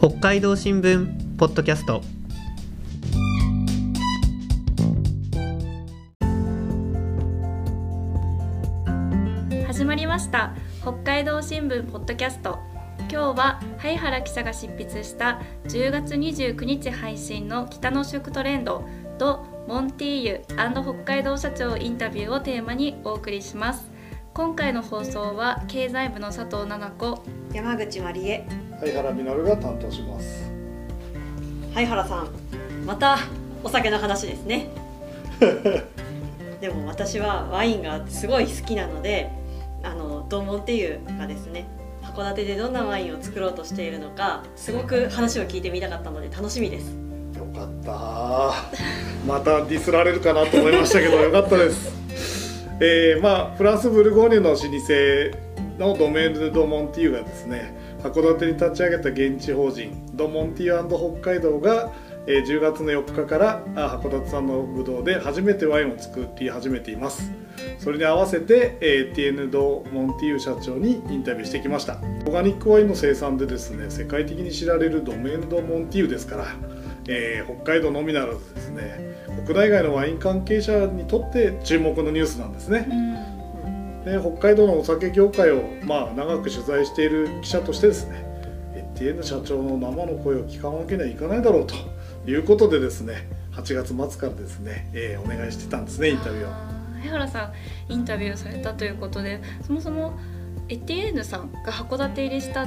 北海道新聞ポッドキャスト。始まりました。北海道新聞ポッドキャスト。今日は灰原記者が執筆した10月29日配信の北の食トレンド。とモンティーユ北海道社長インタビューをテーマにお送りします。今回の放送は経済部の佐藤奈々子。山口まりえ灰原実が担当します。灰原さん。またお酒の話ですね。でも私はワインがすごい好きなのであのドーモンっていうがですね函館でどんなワインを作ろうとしているのかすごく話を聞いてみたかったので楽しみです。よかった。またディスられるかなと思いましたけどよかったです。えー、まあフランスブルゴーニュの老舗のドメール・ド・モンティーユがですね函館に立ち上げた現地法人ド・モンティーユ北海道がえー、10月の4日から函館産のブドウで初めてワインを作り始めています。それに合わせて、えー、ティエヌ・ド・モンティー社長にインタビューしてきました。オーガニックワインの生産でですね世界的に知られるドメーヌ・ド・モンティーですから、えー、北海道のみならずですね国内外のワイン関係者にとって注目のニュースなんですね、で北海道のお酒業界を、まあ、長く取材している記者としてですね ATN 社長の生の声を聞かんわけにはいかないだろうということでですね8月末からですね、えー、お願いしてたんですねインタビューを。江原さんインタビューされたということでそもそもエティエーヌさんが函館入りした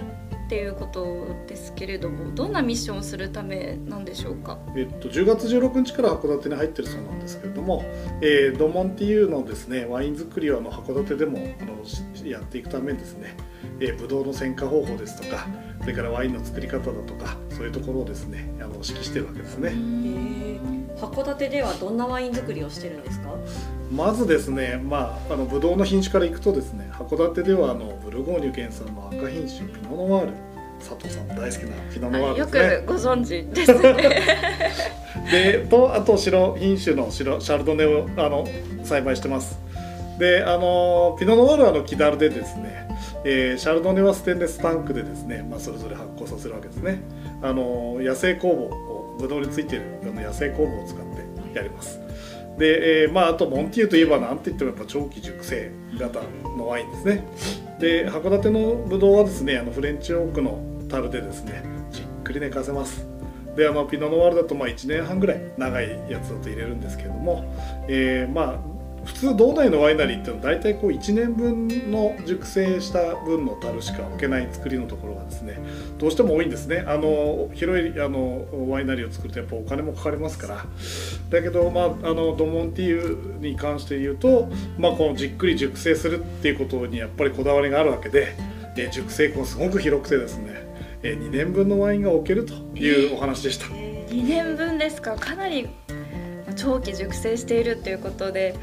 っていうことですけれどもどんなミッションをするためなんでしょうか、えっと、10月16日から函館に入ってるそうなんですけれども、えー、ドモンティユのですねワイン作りをあの函館でもあのやっていくためにですね、えー、ブドウの選果方法ですとかそれからワインの作り方だとかそういうところをですねあの指揮してるわけですね。函館ではどんなワイン作りをしてるんですか？まずですね、まあ、あのブドウの品種からいくとですね函館ではあのブルゴーニュ県産の赤品種ピノノワール佐藤さん大好きなピノノワールですね。よくご存知ですね でとあと白品種の白シャルドネをあの栽培してます。であのピノノワールはあのキダルでですねえー、シャルドネはステンレスタンクでですね、まあ、それぞれ発酵させるわけですねあの野生酵母ブドウについているあの野生酵母を使ってやりますで、えー、まあ、あとモンティエといえば何て言ってもやっぱ長期熟成型のワインですね。で函館のブドウはですねあのフレンチオークの樽でですねじっくり寝かせます。であのピノノワールだとまあ1年半ぐらい長いやつだと入れるんですけれども、えー、まあ普通道内のワイナリーっていうのは大体こう1年分の熟成した分の樽しか置けない作りのところがですねどうしても多いんですね。あの広いあのワイナリーを作るとやっぱお金もかかりますから。だけど、まあ、あのドモンティーに関して言うと、まあ、このじっくり熟成するっていうことにやっぱりこだわりがあるわけで、え熟成庫すごく広くてですね、え2年分のワインが置けるというお話でした。2年分ですか。かなり長期熟成しているということで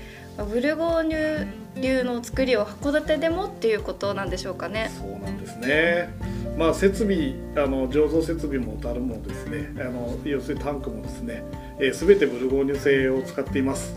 ブルゴーニュ流の作りを函館でもっていうことなんでしょうかね。そうなんですね。まあ設備あの醸造設備もたるもですね、あの要するにタンクもですね、す、え、べ、てブルゴーニュ製を使っています。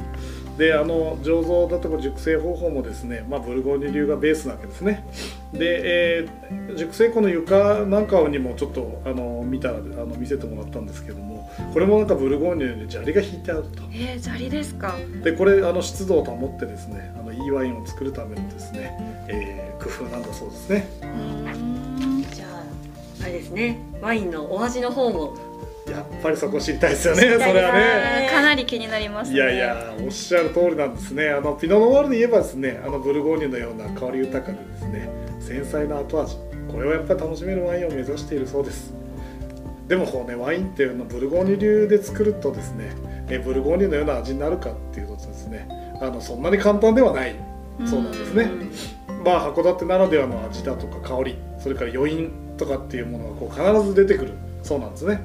であの醸造だとか熟成方法もですね、まあ、ブルゴーニュ流がベースなわけですね。で、えー、熟成庫の床なんかにもちょっとあの見たあの見せてもらったんですけどもこれもなんかブルゴーニュに砂利が引いてあると。えー、砂利ですか？でこれあの湿度を保ってですねあのいいワインを作るためのですね、えー、工夫なんだそうですね。じゃああれですねワインのお味の方もやっぱりそこ知りたいですよねそれはね。かなり気になります、ね、いやいやおっしゃる通りなんですね。あのピノノワールで言えばですねあのブルゴーニュのような香り豊かでですね繊細な後味これをやっぱり楽しめるワインを目指しているそうです。でもこうねワインっていうのをブルゴーニュ流で作るとですねえブルゴーニュのような味になるかっていうとですねあのそんなに簡単ではない。そうなんですね。まあ函館ならではの味だとか香りそれから余韻とかっていうものがこう必ず出てくる。そうなんですね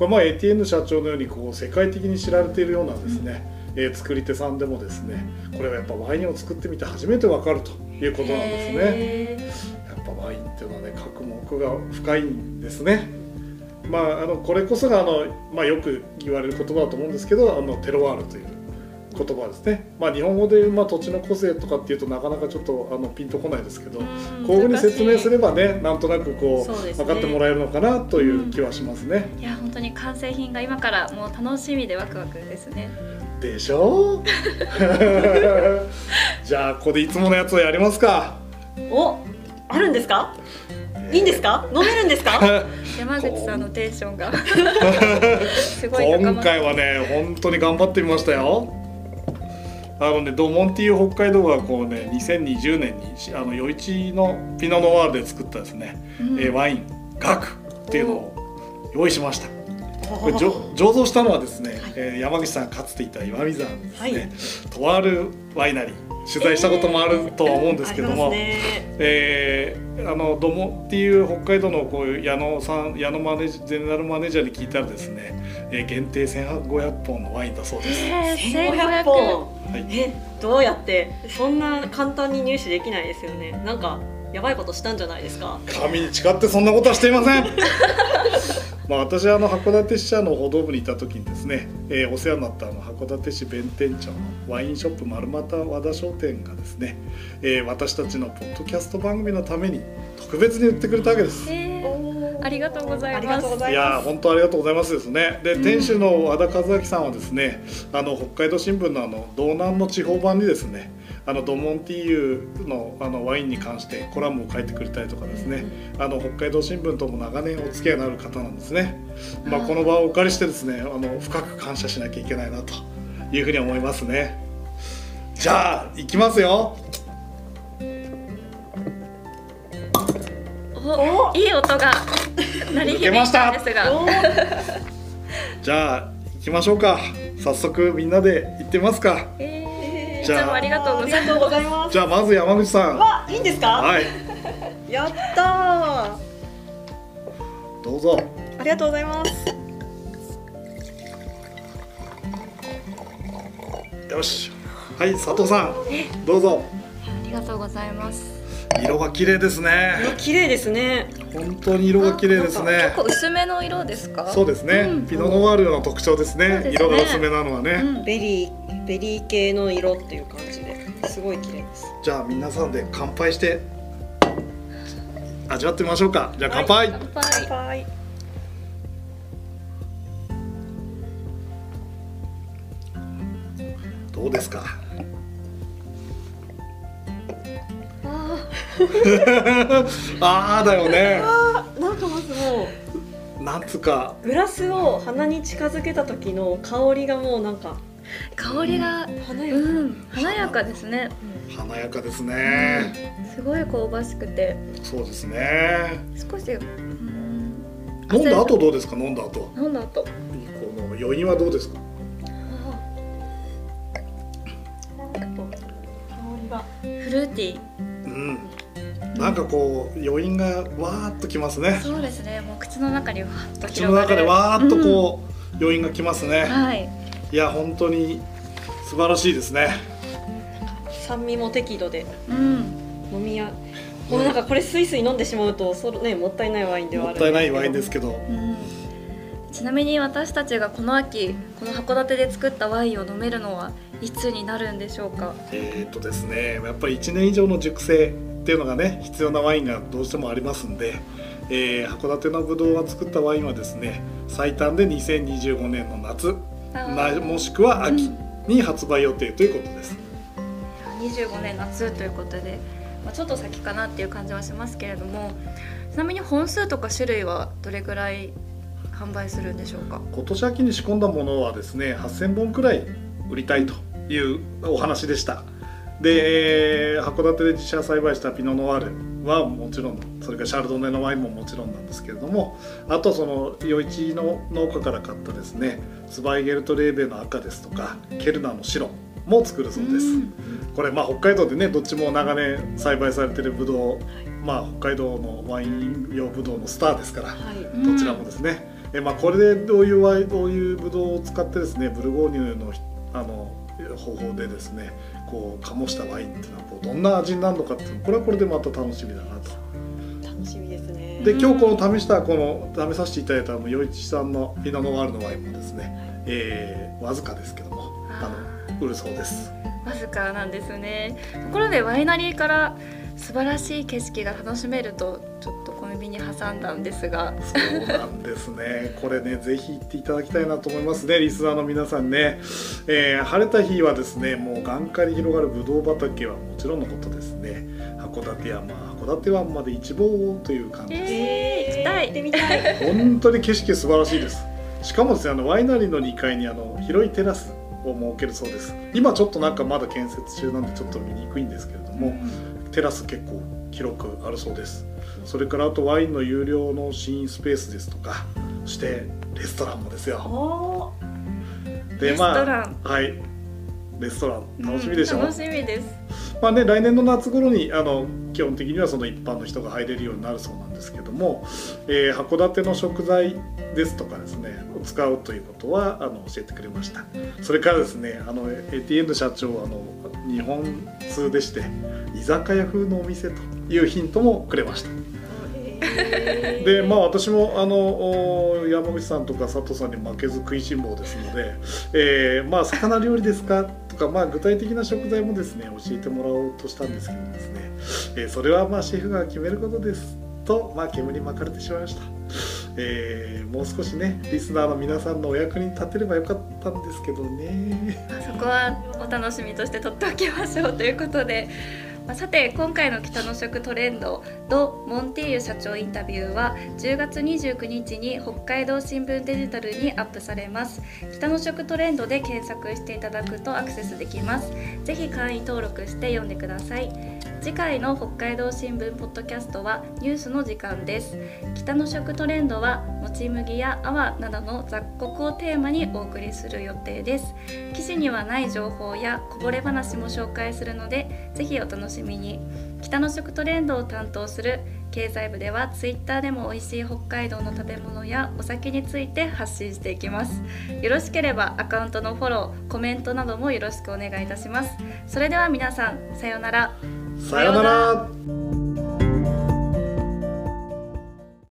これまあ ATN 社長のようにこう世界的に知られているようなですね、うん、えー、作り手さんでもですねこれはやっぱワインを作ってみて初めてわかるということなんですね。やっぱワインっていうのはね各目が深いんですね。まああのこれこそがあの、まあ、よく言われる言葉だと思うんですけどあのテロワールという言葉ですね、まあ、日本語で、まあ、土地の個性とかっていうとなかなかちょっとあのピンとこないですけど、こういうふうに説明すればねなんとなくこう分かってもらえるのかなという気はしますね。いや本当に完成品が今からもう楽しみでワクワクですね。でしょ？じゃあここでいつものやつをやりますか。おあるんですか？いいんですか？飲めるんですか？山口さんのテンションが すごい今回はね本当に頑張ってみましたよあのねドモンティー北海道がこうね2020年にしあの余市のピノノワールで作ったですね、うん。えーワインガクっていうのを用意しました。醸造したのはですね、えー山口さんがかつていた岩見沢のですね、とあるワイナリー取材したこともあるとは思うんですけども、ありますね。えーあのドモっていう北海道のこういう矢野さん矢野マネージゼネラルマネージャーに聞いたらですね、えー限定1500本のワインだそうです。えー1500 1500本。はいえどうやってそんな簡単に入手できないですよね。なんかやばいことしたんじゃないですか。神に誓ってそんなことはしていませんまあ私はあの函館支社の報道部にいた時にですね、えーお世話になったあの函館市弁天町のワインショップ丸又和田商店がですね、えー私たちのポッドキャスト番組のために特別に言ってくれたわけです。えー。ありがとうございます。いまいやー本当ありがとうございますですね。で、店主の和田和明さんはですね、あの北海道新聞のあの道南の地方版にですね、あのドモンティーユのあのワインに関してコラムを書いてくれたりとかですね、あの北海道新聞とも長年お付き合いのある方なんですね。まあこの場をお借りしてですね、あの深く感謝しなきゃいけないなというふうに思いますね。じゃあ行きますよ。おいい音が鳴り響いたんですがお じゃあ行きましょうか。早速みんなで行ってみますか。えーいじゃあありがとうございますじゃあまず山口さん。わいいんですか？はい、やったどうぞ。ーありがとうございますよし。はい、佐藤さん、どうぞ。ありがとうございます色が綺麗ですね。色綺麗ですね本当に色が綺麗ですね結。構薄めの色ですか？そうですね。うんピノノワールの特徴ですね。そうですね色が薄めなのはね。うんベリーベリー系の色っていう感じですごい綺麗ですじゃあ皆さんで乾杯して味わってみましょうか。じゃあ乾杯。乾杯はいどうですか？ああだよね。なんかまずもなんつうかうグラスを鼻に近づけた時の香りがもうなんか香りが華やか、うん華やかですね華やかですね。すごい香ばしくてそうですね。少しうん飲んだ後どうですか？飲んだ後。飲んだ後この余韻はどうですか？香りがフルーティーうん。なんかこう余韻がわーっときますね。そうですね。もう口の中にわーっと口の広がる。中でわーっとこう、余韻がきますね。うんはい。いや本当に素晴らしいですね。酸味も適度で。うん。飲みや。もうなんかこれスイスイ飲んでしまうとそれねもったいないワインではあるもったいないワインですすけど。うん。ちなみに私たちがこの秋この函館で作ったワインを飲めるのはいつになるんでしょうか？えーっとですね、やっぱり1年以上の熟成っていうのがね必要なワインがどうしてもありますんで、えー函館のブドウが作ったワインはですね最短で2025年の夏なもしくは秋に発売予定ということです。25年夏ということで、まあ、ちょっと先かなっていう感じはしますけれどもちなみに本数とか種類はどれぐらい販売するんでしょうか？今年秋に仕込んだものはですね8000本くらい売りたいというお話でしたで、えー函館で自社栽培したピノノワールはもちろんそれからシャルドネのワインももちろんなんですけれどもあとその余市の農家から買ったですねツバイゲルトレーベの赤ですとかケルナの白も作るそうです、ん。これまあ北海道でねどっちも長年栽培されてるブドウ、まあ北海道のワイン用ブドウのスターですからはい。どちらもですね、えまあ、これでどういうワインどういうブドウを使ってですねブルゴーニュのあの方法でですねこう醸したワインっていうのはこうどんな味になるのかっていうのこれはこれでまた楽しみだなと。楽しみですね。で今日この試したこの試させていただいた余一さんのピノノワールのワインもですね、えーわずかですけどもあの売るそうです。わずかなんですね。ところでワイナリーから素晴らしい景色が楽しめるとちょっと小耳に挟んだんですが。そうなんですね。これねぜひ行っていただきたいなと思いますねリスナーの皆さんね、えー晴れた日はですねもう眼下に広がるぶどう畑はもちろんのことですね。函館山函館湾まで一望という感じです、えー行きたい行ってみたい。本当に景色素晴らしいです。しかもですねあのワイナリーの2階にあの広いテラスを設けるそうです。今ちょっとなんかまだ建設中なんでちょっと見にくいんですけれども、テラス結構広くあるそうです。それからあとワインの有料の試飲スペースですとかそしてレストランもですよ。おレストラン。はい。レストラン。楽しみでしょ、うん楽しみです。まあね、来年の夏頃にあの基本的にはその一般の人が入れるようになるそうなんですけども、えー函館の食材ですとかですねを使うということはあの教えてくれました。それからですねあの ATN 社長はあの日本通でして居酒屋風のお店というヒントもくれました。ー。でまあ私もあのお山口さんとか佐藤さんに負けず食いしん坊ですので、えーまあ魚料理ですか？とか、まあ、具体的な食材もですね教えてもらおうとしたんですけどですね、えーそれはまあシェフが決めることですと、まあ、煙に巻かれてしまいました、えーもう少しねリスナーの皆さんのお役に立てればよかったんですけどね。まあそこはお楽しみとして取っておきましょうということで、まあさて今回の北の食トレンドド・モンティーユ社長インタビューは10月29日に北海道新聞デジタルにアップされます。北の食トレンドで検索していただくとアクセスできます。ぜひ会員登録して読んでください。次回の北海道新聞ポッドキャストはニュースの時間です。北の食トレンドはもち麦や泡などの雑穀をテーマにお送りする予定です。記事にはない情報やこぼれ話も紹介するのでぜひお楽しみに。北の食トレンドを担当する経済部ではツイッターでも美味しい北海道の食べ物やお酒について発信していきます。よろしければアカウントのフォローコメントなどもよろしくお願いいたします。それでは皆さんさようなら。さようなら。